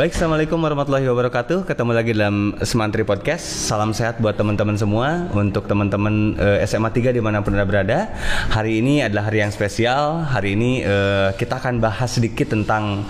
Baik, Assalamualaikum warahmatullahi wabarakatuh. Ketemu lagi dalam Semantri Podcast. Salam sehat buat teman-teman semua. Untuk teman-teman eh, SMA 3 di mana pun anda berada Hari ini adalah hari yang spesial. Hari ini eh, kita akan bahas sedikit tentang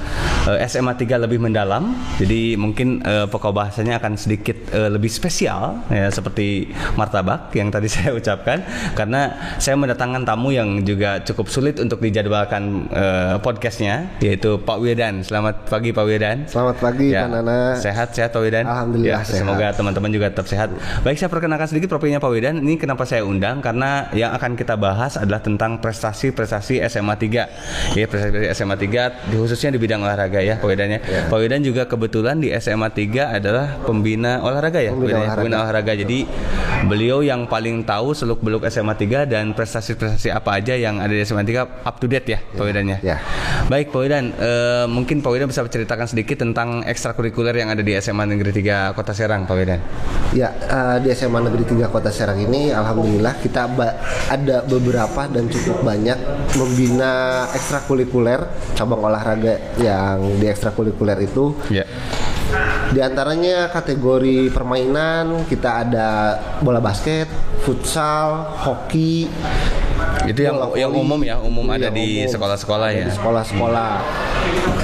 eh, SMA 3 lebih mendalam. Jadi mungkin eh, pokok bahasanya akan sedikit eh, lebih spesial ya, Seperti martabak yang tadi saya ucapkan. Karena saya mendatangkan tamu yang juga cukup sulit untuk dijadwalkan eh, podcastnya Yaitu Pak Wedan. Selamat pagi Pak Wedan. Selamat pagi Ya, Pak Nana. Sehat sehat Pak Widan. Alhamdulillah Ya, sehat. Semoga teman-teman juga tetap sehat. Baik saya perkenalkan sedikit profilnya Pak Widan. Ini kenapa saya undang karena yang akan kita bahas adalah tentang prestasi-prestasi SMA 3. Ya prestasi SMA 3 di- khususnya di bidang olahraga ya Pak Widan ya. Pak Widan juga kebetulan di SMA 3 adalah pembina olahraga ya. Pembina ya? olahraga. Pembina olahraga. Jadi beliau yang paling tahu seluk beluk SMA 3 dan prestasi-prestasi apa aja yang ada di SMA 3 up to date ya Pak Widan ya. Ya. Baik Pak Widan, eh, mungkin Pak Widan bisa ceritakan sedikit tentang ekstrakurikuler yang ada di SMA Negeri 3 Kota Serang Pak Widan. Ya, eh, di SMA Negeri 3 Kota Serang ini alhamdulillah kita ada beberapa dan cukup banyak membina ekstrakurikuler cabang olahraga yang di ekstrakurikuler itu Ya. di antaranya kategori permainan kita ada bola basket, futsal, hoki, Itu yang bola yang umum ya, umum Itu ada yang di sekolah-sekolah ya. Di sekolah-sekolah.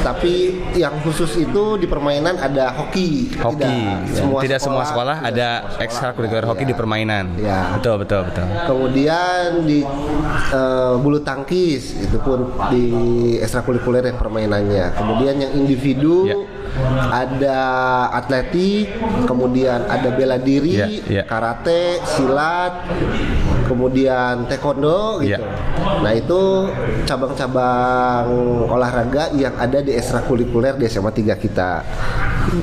Tapi yang khusus itu di permainan ada hoki. Hoki. Tidak semua, sekolah tidak ada semua sekolah ekstrakurikuler ada, hoki ya. di permainan. Ya. Betul betul betul. Kemudian di eh, bulu tangkis itu pun di ekstrakurikuler yang permainannya. Kemudian yang individu Ya. ada atletik, kemudian ada bela diri, Ya, ya. karate, silat, kemudian taekwondo gitu. Ya. Nah, itu cabang-cabang olahraga yang ada di ekstrakurikuler di SMA 3 kita.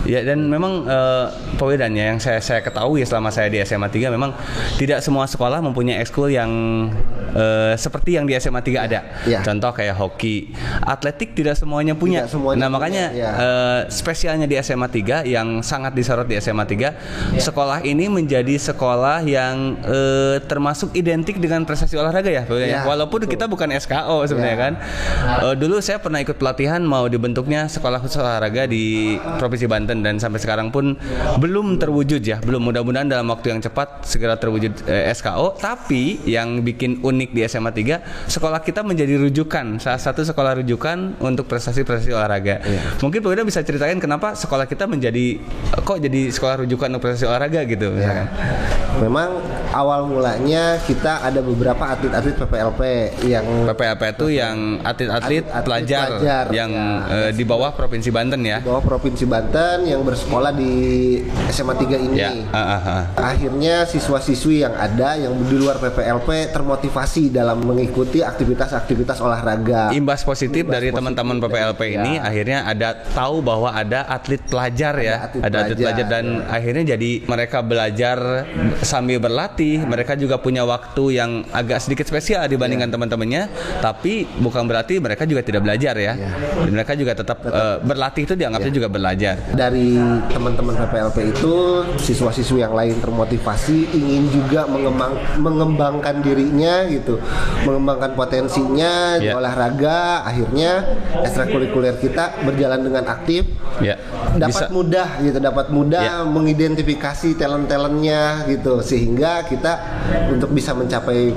Ya dan memang eh, Pak Widan ya yang saya saya ketahui selama saya di SMA 3 memang tidak semua sekolah mempunyai ekskul yang eh, seperti yang di SMA 3 ada. Ya. Contoh kayak hoki, atletik tidak semuanya punya. Tidak semuanya nah, punya, makanya ya. eh, spesialnya di SMA 3 yang sangat disorot di SMA 3, sekolah ini menjadi sekolah yang eh, termasuk identik dengan prestasi olahraga ya, ya. Ya, Walaupun kita bukan SKO sebenarnya Ya. kan. Eh, dulu saya pernah ikut pelatihan mau dibentuknya sekolah khusus olahraga di Provinsi Banten dan sampai sekarang pun belum terwujud ya. Belum mudah-mudahan dalam waktu yang cepat segera terwujud eh, SKO. Tapi yang bikin unik di SMA 3, sekolah kita menjadi rujukan, salah satu sekolah rujukan untuk prestasi-prestasi olahraga. Mungkin Pak Wida bisa ceritakan kenapa sekolah kita menjadi kok jadi sekolah rujukan untuk prestasi olahraga gitu misalkan. Memang awal mulanya kita ada beberapa atlet-atlet PPLP yang PPAP itu yang atlet-atlet pelajar, pelajar, yang ya. eh, di bawah Provinsi Banten ya. di bawah Provinsi Banten yang bersekolah di SMA 3 ini. Ya, ah, ah, ah. Akhirnya siswa-siswi yang ada yang di luar PPLP termotivasi dalam mengikuti aktivitas-aktivitas olahraga. Imbas positif Imbas dari teman-teman PPLP ini ya. akhirnya ada tahu bahwa ada atlet pelajar ya, atlet ada atlet pelajar, pelajar dan akhirnya jadi mereka belajar sambil berlatih. Mereka juga punya waktu yang agak sedikit spesial dibandingkan Ya. teman-temannya, tapi bukan berarti mereka juga tidak belajar ya. Mereka juga tetap, eh, berlatih itu dianggapnya Ya. juga belajar. Dari teman-teman PPLP itu siswa-siswi yang lain termotivasi ingin juga mengembang, mengembangkan dirinya gitu, mengembangkan potensinya di Ya. olahraga. Akhirnya ekstrakurikuler kita berjalan dengan aktif. Ya. dapat Bisa mudah gitu dapat mudah Ya. mengidentifikasi talent talentnya gitu sehingga kita untuk bisa mencapai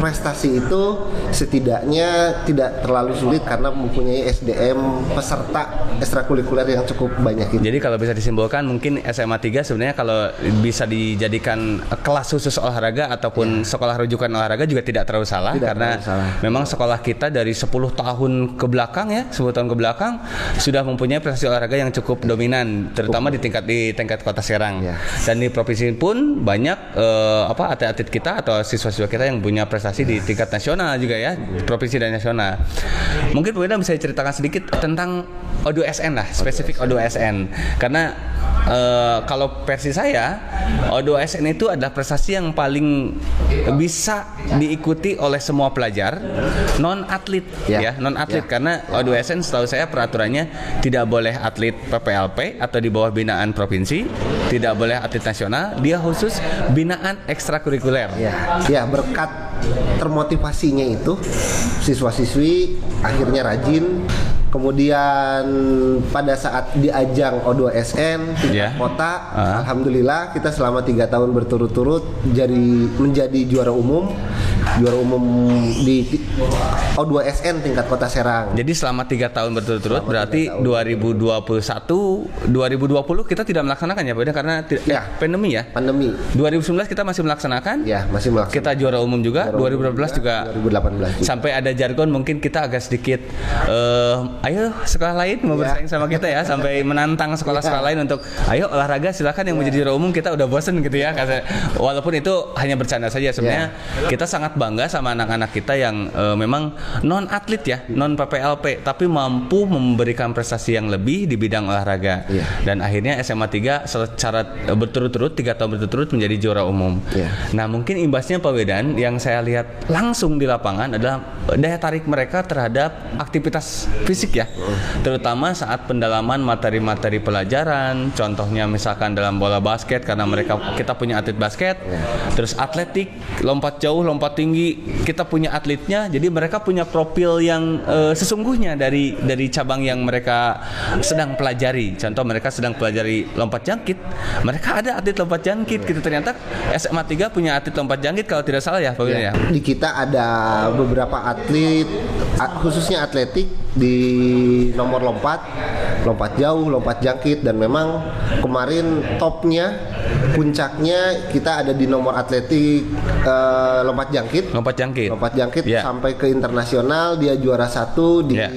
prestasi itu setidaknya tidak terlalu sulit karena mempunyai SDM peserta ekstrakurikuler yang cukup banyak gitu. Jadi kalau bisa disimpulkan mungkin SMA 3 sebenarnya kalau bisa dijadikan kelas khusus olahraga ataupun sekolah rujukan olahraga juga tidak terlalu salah Tidak karena terlalu salah. memang sekolah kita dari 10 tahun ke belakang ya, 10 tahun ke belakang sudah mempunyai prestasi olahraga yang cukup dominan terutama di tingkat di tingkat Kota Serang. Ya. Dan di provinsi pun banyak eh, apa atlet-atlet kita atau siswa-siswa kita yang punya prestasi di tingkat nasional juga ya, provinsi dan nasional. Mungkin Bu Ida bisa ceritakan sedikit tentang O2SN lah, spesifik O2SN. Karena eh, kalau versi saya, O2SN itu adalah prestasi yang paling bisa diikuti oleh semua pelajar non atlet ya, Ya. non atlet Ya. karena O2SN setahu saya peraturannya tidak boleh atlet PPLP atau di bawah binaan provinsi, tidak boleh atlet nasional, dia khusus binaan ekstrakurikuler. Ya, ya berkat termotivasinya itu siswa-siswi akhirnya rajin Kemudian pada saat di ajang O2SN tingkat Yeah. kota, Ah. alhamdulillah kita selama tiga tahun berturut-turut jadi menjadi juara umum, juara umum di ti- O2SN tingkat kota Serang. Jadi selama tiga tahun berturut-turut berarti 2021 2020 kita tidak melaksanakan ya Pak karena Ya. eh, pandemi ya. Pandemi, 2019 kita masih melaksanakan. ya masih melaksanakan. Kita juara umum juga. Juara umum 2012 juga 2018 juga. sampai ada jargon mungkin kita agak sedikit eh, ayo sekolah lain mau Ya. bersaing sama kita ya sampai menantang sekolah-sekolah lain untuk ayo olahraga silakan yang menjadi juara umum kita udah bosen gitu ya walaupun itu hanya bercanda saja sebenarnya kita sangat bangga sama anak-anak kita yang eh, memang non atlet ya non PPLP tapi mampu memberikan prestasi yang lebih di bidang olahraga Iya. dan akhirnya SMA 3 secara eh, berturut-turut tiga tahun berturut-turut menjadi juara umum Iya. Nah mungkin imbasnya Pak Wedan yang saya lihat langsung di lapangan adalah daya tarik mereka terhadap aktivitas fisik ya, terutama saat pendalaman materi-materi pelajaran. Contohnya misalkan dalam bola basket karena mereka kita punya atlet basket, terus atletik, lompat jauh, lompat tinggi, kita punya atletnya. Jadi mereka punya profil yang eh, sesungguhnya dari dari cabang yang mereka sedang pelajari. Contoh mereka sedang pelajari lompat jangkit, mereka ada atlet lompat jangkit gitu. Ternyata SMA 3 punya atlet lompat jangkit kalau tidak salah ya Pak William ya. Di kita ada beberapa atlet, khususnya atletik di nomor lompat, lompat jauh, lompat jangkit, dan memang kemarin topnya, puncaknya kita ada di nomor atletik eh, lompat jangkit. Lompat jangkit. Lompat jangkit Ya. sampai ke internasional dia juara satu di Ya.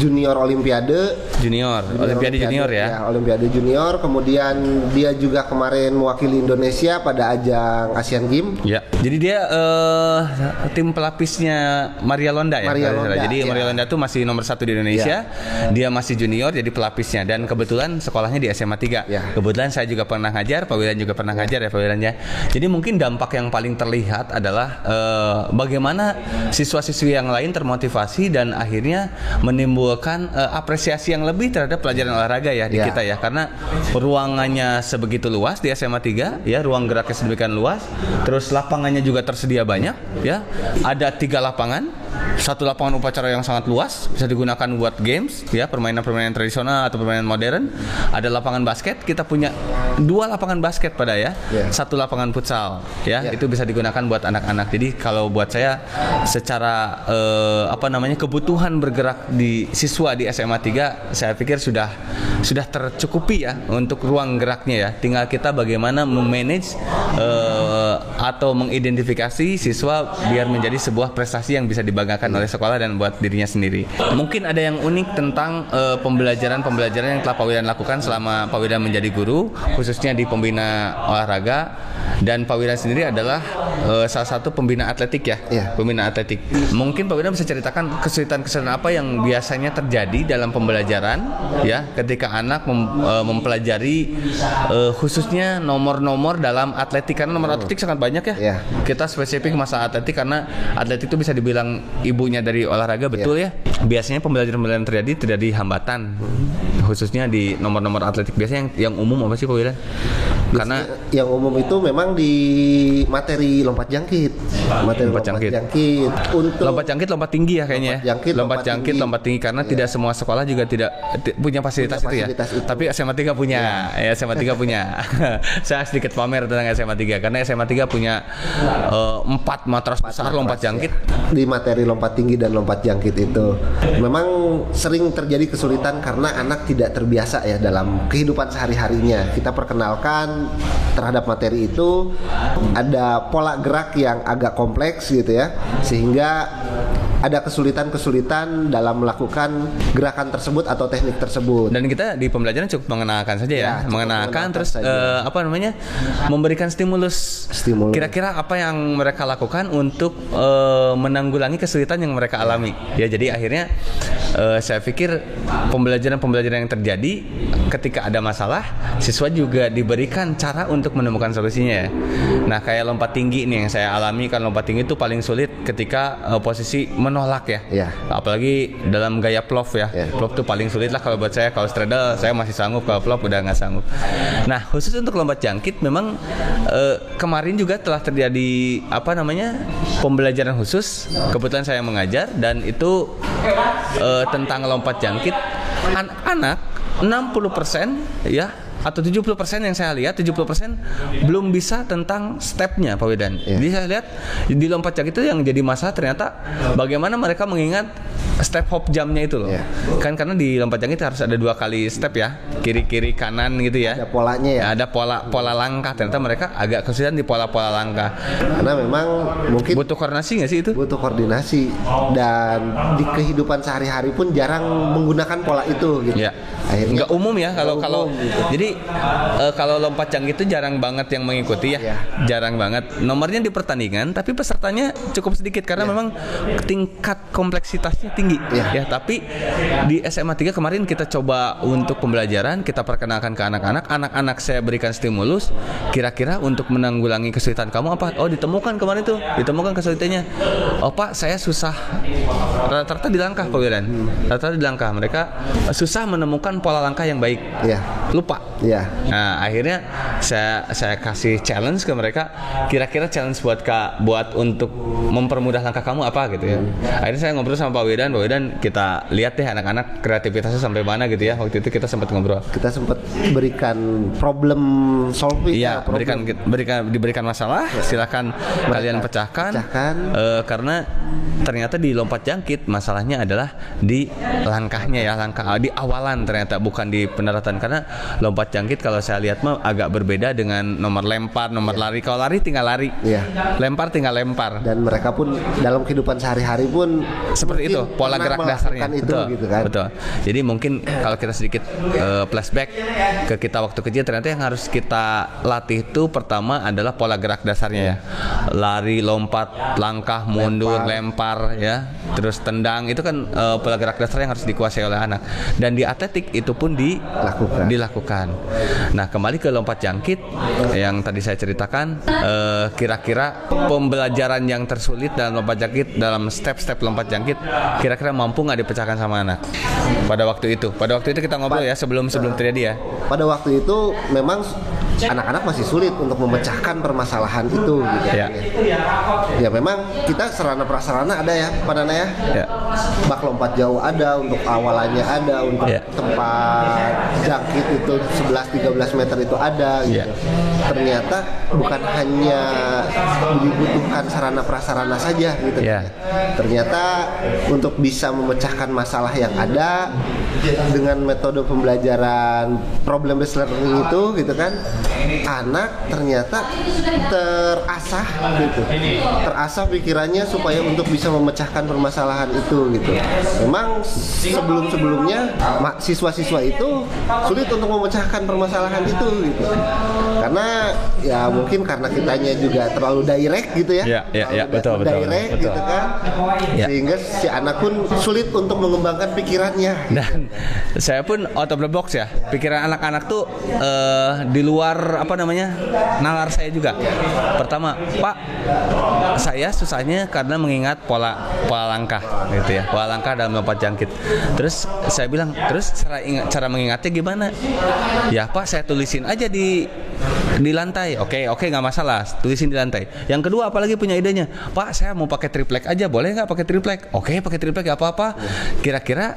junior olimpiade Junior, Olimpiade Junior ya. Olimpiade Junior. Kemudian dia juga kemarin mewakili Indonesia pada ajang Asian Games. Ya. Jadi dia eh, tim pelapisnya Maria Londa ya. Maria. Londa, Jadi ya. Maria Londa tuh masih nomor satu di Indonesia. Dia masih junior jadi pelapisnya dan kebetulan sekolahnya di SMA 3. Ya. Kebetulan saya juga pernah ngajar, Pak Wilan juga pernah ngajar ya Pak ya. Jadi mungkin dampak yang paling terlihat adalah eh, bagaimana siswa-siswi yang lain termotivasi dan akhirnya menimbulkan eh, apresiasi yang lebih terhadap pelajaran olahraga ya di Ya. kita ya karena ruangannya sebegitu luas di SMA 3 ya ruang geraknya sedemikian luas terus lapangannya juga tersedia banyak ya ada tiga lapangan satu lapangan upacara yang sangat luas bisa digunakan buat games ya permainan-permainan tradisional atau permainan modern ada lapangan basket kita punya dua lapangan basket pada ya Ya. satu lapangan futsal ya Ya. itu bisa digunakan buat anak-anak jadi kalau buat saya secara eh, apa namanya kebutuhan bergerak di siswa di SMA 3 saya pikir sudah sudah tercukupi ya untuk ruang geraknya ya tinggal kita bagaimana memanage eh, atau mengidentifikasi siswa biar menjadi sebuah prestasi yang bisa dibanggakan oleh sekolah dan buat dirinya sendiri. Mungkin ada yang unik tentang eh, pembelajaran-pembelajaran yang telah Pak Widan lakukan selama Pak Widan menjadi guru khususnya di pembina olahraga. Dan Pak Widan sendiri adalah eh, salah satu pembina atletik ya? Iya. pembina atletik. Mungkin Pak Widan bisa ceritakan kesulitan-kesulitan apa yang biasanya terjadi dalam pembelajaran ya ketika anak mem- eh, mempelajari eh, khususnya nomor-nomor dalam atletik. Karena nomor atletik sangat banyak ya. Iya. kita spesifik masalah atletik karena atletik itu bisa dibilang ibunya dari olahraga betul ya? Biasanya pembelajaran-pembelajaran terjadi terjadi hambatan khususnya di nomor-nomor atletik biasanya yang yang umum apa sih Pak karena yang umum itu memang di materi lompat jangkit, materi Lompat lompat, jangkit. jangkit. Untuk lompat jangkit lompat tinggi ya kayaknya Lompat ya. jangkit, lompat lompat jangkit tinggi. lompat tinggi. Karena tidak semua sekolah juga tidak ti- punya fasilitas, Punya itu ya? fasilitas itu. tapi SMA 3 punya. Ya SMA 3 punya. Saya sedikit pamer tentang SMA 3 karena SMA 3 punya eh, empat matras besar lompat jangkit. Di materi lompat tinggi dan lompat jangkit itu. Memang sering terjadi kesulitan karena anak tidak terbiasa ya dalam kehidupan sehari-harinya. Kita perkenalkan terhadap materi itu ada pola gerak yang agak kompleks gitu ya sehingga ada kesulitan-kesulitan dalam melakukan gerakan tersebut atau teknik tersebut. Dan kita di pembelajaran cukup mengenalkan saja ya, Ya, cukup mengenalkan mengenalkan terus saja. eh, apa namanya memberikan stimulus. Stimulus. kira-kira apa yang mereka lakukan untuk eh, menanggulangi kesulitan yang mereka alami? Ya jadi akhirnya eh, saya pikir pembelajaran-pembelajaran yang terjadi ketika ada masalah siswa juga diberikan cara untuk menemukan solusinya ya. Nah kayak lompat tinggi nih yang saya alami kan lompat tinggi itu paling sulit ketika eh, posisi menolak ya Ya. apalagi dalam gaya plov ya Ya. plov tuh paling sulit lah kalau buat saya kalau straddle saya masih sanggup kalau plov udah nggak sanggup nah khusus untuk lompat jangkit memang eh, kemarin juga telah terjadi apa namanya pembelajaran khusus. Kebetulan saya mengajar dan itu eh, tentang lompat jangkit anak-anak 60% ya atau 70% yang saya lihat 70% belum bisa tentang stepnya Pak Wedan. Iya. Jadi saya lihat di lompat jangkit itu yang jadi masalah ternyata bagaimana mereka mengingat step hop jamnya itu loh. Iya. Kan karena di lompat jangkit harus ada dua kali step ya, kiri kiri kanan gitu ya. Ada polanya ya. ada pola pola langkah. Ternyata mereka agak kesulitan di pola-pola langkah. Karena memang mungkin Butuh koordinasi nggak sih itu? butuh koordinasi dan di kehidupan sehari-hari pun jarang menggunakan pola itu gitu. Ya. Akhirnya Nggak umum ya kalau kalau gitu. jadi eh, kalau lompat jangkit itu jarang banget yang mengikuti ya. Iya. Jarang banget. Nomornya di pertandingan tapi pesertanya cukup sedikit karena memang tingkat kompleksitasnya tinggi Iya. ya. Tapi di SMA 3 kemarin kita coba untuk pembelajaran, kita perkenalkan ke anak-anak. Anak-anak saya berikan stimulus kira-kira untuk menanggulangi kesulitan kamu apa? Oh, ditemukan kemarin tuh. Ditemukan kesulitannya. Oh, Pak, saya susah rata-rata di langkah Pak Wiran. Rata-rata di langkah. Mereka susah menemukan pola langkah yang baik. Iya. Lupa. Iya. Nah, akhirnya saya saya kasih challenge ke mereka. Kira-kira challenge buat Kak buat untuk mempermudah langkah kamu apa gitu ya. Akhirnya saya ngobrol sama Pak Widan, Pak Widan kita lihat deh anak-anak kreativitasnya sampai mana gitu ya. Waktu itu kita sempat ngobrol. Kita sempat berikan problem solving Iya, ya, berikan berikan diberikan masalah, silakan kalian pecahkan. pecahkan. Eh, karena ternyata di lompat jangkit masalahnya adalah di langkahnya ya, langkah di awalan ternyata bukan di pendaratan karena lompat jangkit kalau saya lihat mah agak berbeda dengan nomor lempar, nomor lari. Kalau lari tinggal lari. Iya. Lempar tinggal lempar. dan mereka pun dalam kehidupan sehari-hari pun seperti itu pola gerak dasarnya itu betul gitu kan betul jadi mungkin kalau kita sedikit eh, flashback ke kita waktu kecil ternyata yang harus kita latih itu pertama adalah pola gerak dasarnya ya lari lompat langkah mundur lempar, ya terus tendang itu kan eh, pola gerak dasar yang harus dikuasai oleh anak dan di atletik itu pun Lakukan. dilakukan nah kembali ke lompat jangkit yang tadi saya ceritakan eh, kira-kira pembelajaran yang tersulit dalam lompat jangkit dalam step-step lompat jangkit kira-kira mampu nggak dipecahkan sama anak? Pada waktu itu. Pada waktu itu kita ngobrol ya sebelum sebelum terjadi ya. Pada waktu itu memang anak-anak masih sulit untuk memecahkan permasalahan itu gitu Ya. ya memang kita sarana prasarana ada ya Pak Nana ya ya bak lompat jauh ada untuk awalannya ada untuk Ya. tempat jangkit itu 11-13 meter itu ada gitu. Ya. ternyata bukan hanya dibutuhkan sarana prasarana saja gitu Ya. ternyata untuk bisa memecahkan masalah yang ada dengan metode pembelajaran problem based learning itu gitu kan anak ternyata terasah gitu. Terasah pikirannya supaya untuk bisa memecahkan permasalahan itu gitu. Memang sebelum sebelumnya siswa-siswa itu sulit untuk memecahkan permasalahan itu gitu. Karena ya mungkin karena kitanya juga terlalu direct gitu ya. Ya, ya, ya, betul, betul, direct betul. gitu kan. Ya. sehingga si anak pun sulit untuk mengembangkan pikirannya. Dan saya pun out of the box ya. Pikiran anak-anak tuh eh, di luar apa namanya? Nalar saya juga. Pertama pak saya susahnya karena mengingat pola pola langkah gitu ya. Pola langkah dalam lompat jangkit. Terus saya bilang terus cara ingat cara mengingatnya gimana? Ya pak saya tulisin aja di di lantai. Oke oke nggak masalah. Tulisin di lantai. Yang kedua apalagi punya idenya? Pak saya mau pakai triplek aja. Boleh nggak pakai triplek? Oke pakai triplek apa-apa. Kira-kira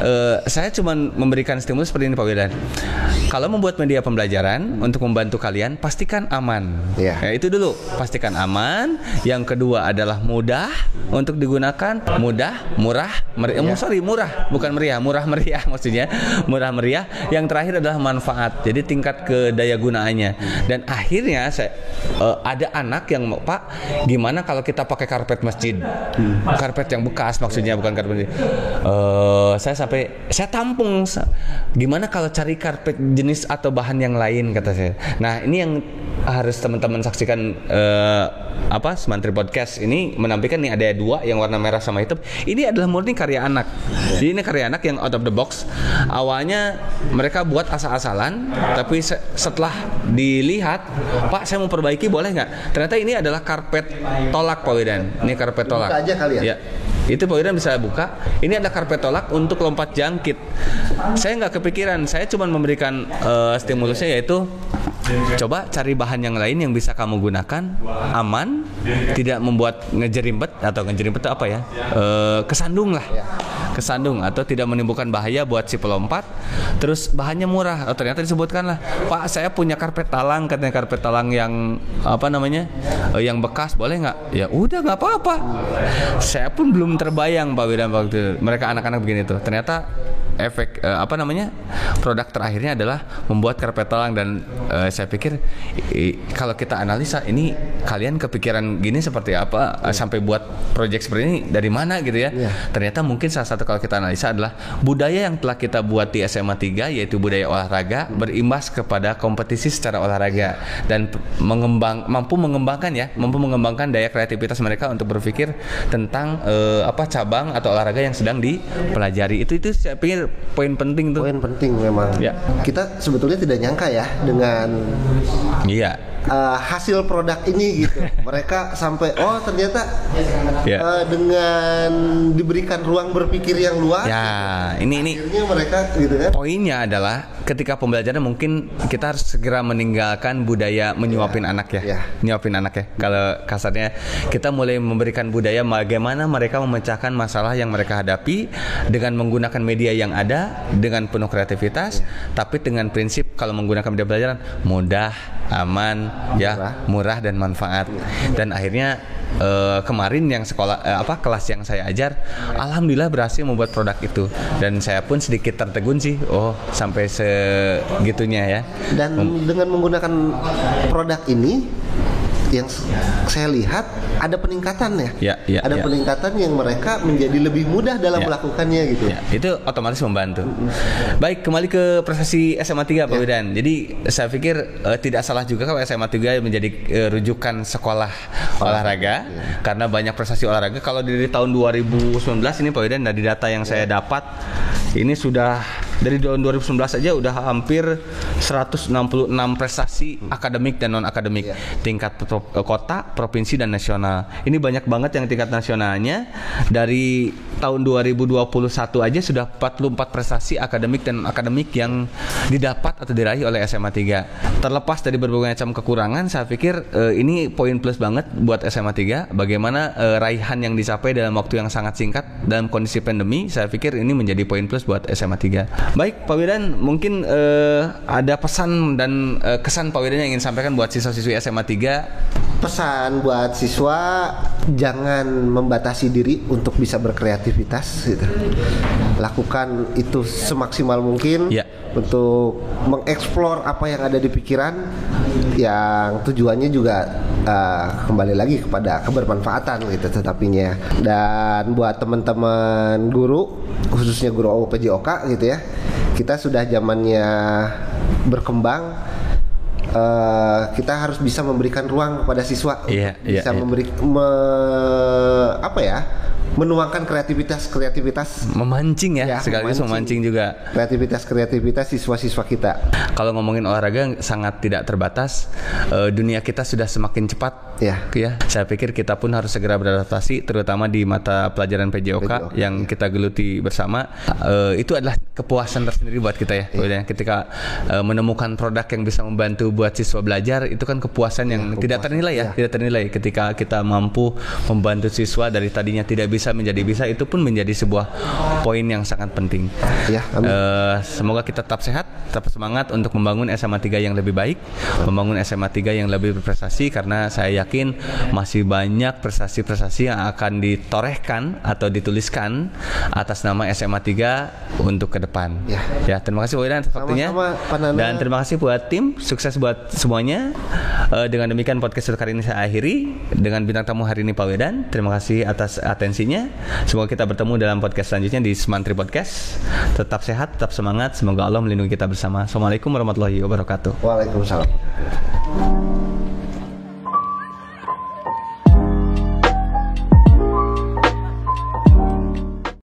eh, saya cuma memberikan stimulus seperti ini Pak Wildan. Kalau membuat media pembelajaran untuk membantu kalian pastikan aman. Iya. ya, itu dulu. Pastikan aman. Yang kedua adalah mudah untuk digunakan. Mudah murah meriah sorry murah. Bukan meriah murah meriah maksudnya. Murah meriah. Yang terakhir adalah manfaat. Jadi tingkat kedaya gunaannya dan akhirnya saya eh, ada anak yang pak gimana kalau kita pakai karpet masjid? Karpet yang bekas maksudnya bukan karpet masjid. Eh, saya sampai saya tampung gimana kalau cari karpet jenis atau bahan yang lain? kata saya. Nah ini yang harus teman-teman saksikan eh, apa Semantri Podcast ini menampilkan nih ada dua yang warna merah sama hitam. Ini adalah murni karya anak. Jadi ini karya anak yang out of the box. Awalnya mereka buat asal-asalan tapi se- setelah dilihat Pak saya mau perbaiki boleh nggak? Ternyata ini adalah karpet tolak Pak Widan. Ini karpet tolak. aja kali ya? itu Pak Widan bisa buka. Ini ada karpet tolak untuk lompat jangkit. Saya nggak kepikiran. Saya cuma memberikan eh, stimulusnya yaitu coba cari bahan yang lain yang bisa kamu gunakan. Aman, tidak membuat ngejerimbet atau ngejerimbet itu apa ya? Eh, kesandung lah. Kesandung atau tidak menimbulkan bahaya buat si pelompat. Terus bahannya murah. Oh, ternyata disebutkan lah, Pak saya punya karpet talang katanya karpet talang yang apa namanya? Eh, yang bekas boleh nggak? Ya udah nggak apa-apa. Saya pun belum terbayang Pak Widan waktu mereka anak-anak begini tuh. Ternyata efek eh, apa namanya produk terakhirnya adalah membuat karpet talang dan eh, saya pikir i- kalau kita analisa ini kalian kepikiran gini seperti apa eh, sampai buat project seperti ini dari mana gitu ya? Iya. ternyata mungkin salah satu kalau kita analisa adalah budaya yang telah kita buat di SMA 3 yaitu budaya olahraga berimbas kepada kompetisi secara olahraga. Dan mengembang mampu mengembangkan ya mampu mengembangkan daya kreativitas mereka untuk berpikir tentang eh, apa cabang atau olahraga yang sedang dipelajari. Itu itu saya pikir poin penting tuh Poin penting memang. Ya. Kita sebetulnya tidak nyangka ya dengan iya uh, hasil produk ini gitu. Mereka sampai oh ternyata Ya. uh, dengan diberikan ruang berpikir yang luas, ya ini ini akhirnya mereka gitu kan. Poinnya adalah ketika pembelajaran mungkin kita harus segera meninggalkan budaya menyuapin anak ya, Ya. nyuapin anak ya. Kalau kasarnya kita mulai memberikan budaya bagaimana mereka memecahkan masalah yang mereka hadapi dengan menggunakan media yang ada dengan penuh kreativitas, tapi dengan prinsip kalau menggunakan media pelajaran mudah, aman, ya, murah dan manfaat. Dan akhirnya eh, kemarin yang sekolah eh, apa kelas yang saya ajar, alhamdulillah berhasil membuat produk itu dan saya pun sedikit tertegun sih, oh sampai segitunya ya. Dan dengan menggunakan produk ini yang saya lihat ada peningkatan ya. Ya, ya, ada ya. peningkatan yang mereka menjadi lebih mudah dalam Ya. melakukannya gitu. Ya, itu otomatis membantu. Baik, kembali ke prestasi SMA 3 Pak Widan. Jadi saya pikir eh, tidak salah juga kalau SMA 3 menjadi eh, rujukan sekolah olahraga karena banyak prestasi olahraga. Kalau dari tahun 2019 ini Pak Widan dari data yang saya dapat ini sudah dari tahun 2019 saja udah hampir 166 prestasi akademik dan non akademik Iya. tingkat pro- kota, provinsi dan nasional. Ini banyak banget yang tingkat nasionalnya dari tahun 2021 aja sudah 44 prestasi akademik dan akademik yang didapat atau diraih oleh SMA 3. Terlepas dari berbagai macam kekurangan, saya pikir eh, ini poin plus banget buat SMA 3 bagaimana eh, raihan yang dicapai dalam waktu yang sangat singkat dalam kondisi pandemi, saya pikir ini menjadi poin plus buat SMA 3. Baik, Pak Widan, mungkin eh, ada pesan dan eh, kesan Pak Widan yang ingin sampaikan buat siswa-siswi SMA 3 Pesan buat siswa jangan membatasi diri untuk bisa berkreativitas gitu. Lakukan itu semaksimal mungkin Ya. untuk mengeksplor apa yang ada di pikiran yang tujuannya juga uh, kembali lagi kepada kebermanfaatan gitu tetapinya. Dan buat teman-teman guru khususnya guru OPJOK gitu ya. Kita sudah zamannya berkembang eh, kita harus bisa memberikan ruang kepada siswa untuk iya, bisa iya. memberi me- apa ya menuangkan kreativitas kreativitas memancing ya, Ya, sekaligus memancing. memancing juga. kreativitas kreativitas siswa-siswa kita Kalau ngomongin olahraga sangat tidak terbatas, eh, dunia kita sudah semakin cepat. Ya. ya. Saya pikir kita pun harus segera beradaptasi, terutama di mata pelajaran PJOK PJOK, yang kita geluti bersama. Eh, itu adalah kepuasan tersendiri buat kita ya. Udah, Ketika eh, menemukan produk yang bisa membantu buat siswa belajar, itu kan kepuasan yang tidak kepuasan. ternilai ya, Ya. tidak ternilai. Ketika kita mampu membantu siswa dari tadinya tidak bisa menjadi bisa, itu pun menjadi sebuah poin yang sangat penting. ya amin. Eh, semoga kita tetap sehat, tetap semangat untuk membangun SMA 3 yang lebih baik, membangun SMA 3 yang lebih berprestasi karena saya yakin masih banyak prestasi-prestasi yang akan ditorehkan atau dituliskan atas nama SMA 3 untuk ke depan. Ya. terima kasih Pak Widan atas waktunya. Dan terima kasih buat tim, sukses buat semuanya. Eh, dengan demikian podcast kali ini saya akhiri dengan bintang tamu hari ini Pak Wedan. Terima kasih atas atensinya. Semoga kita bertemu dalam podcast selanjutnya di Semantri Podcast. Tetap sehat, tetap semangat. Semoga Allah melindungi kita bersama. Assalamualaikum warahmatullahi wabarakatuh. Waalaikumsalam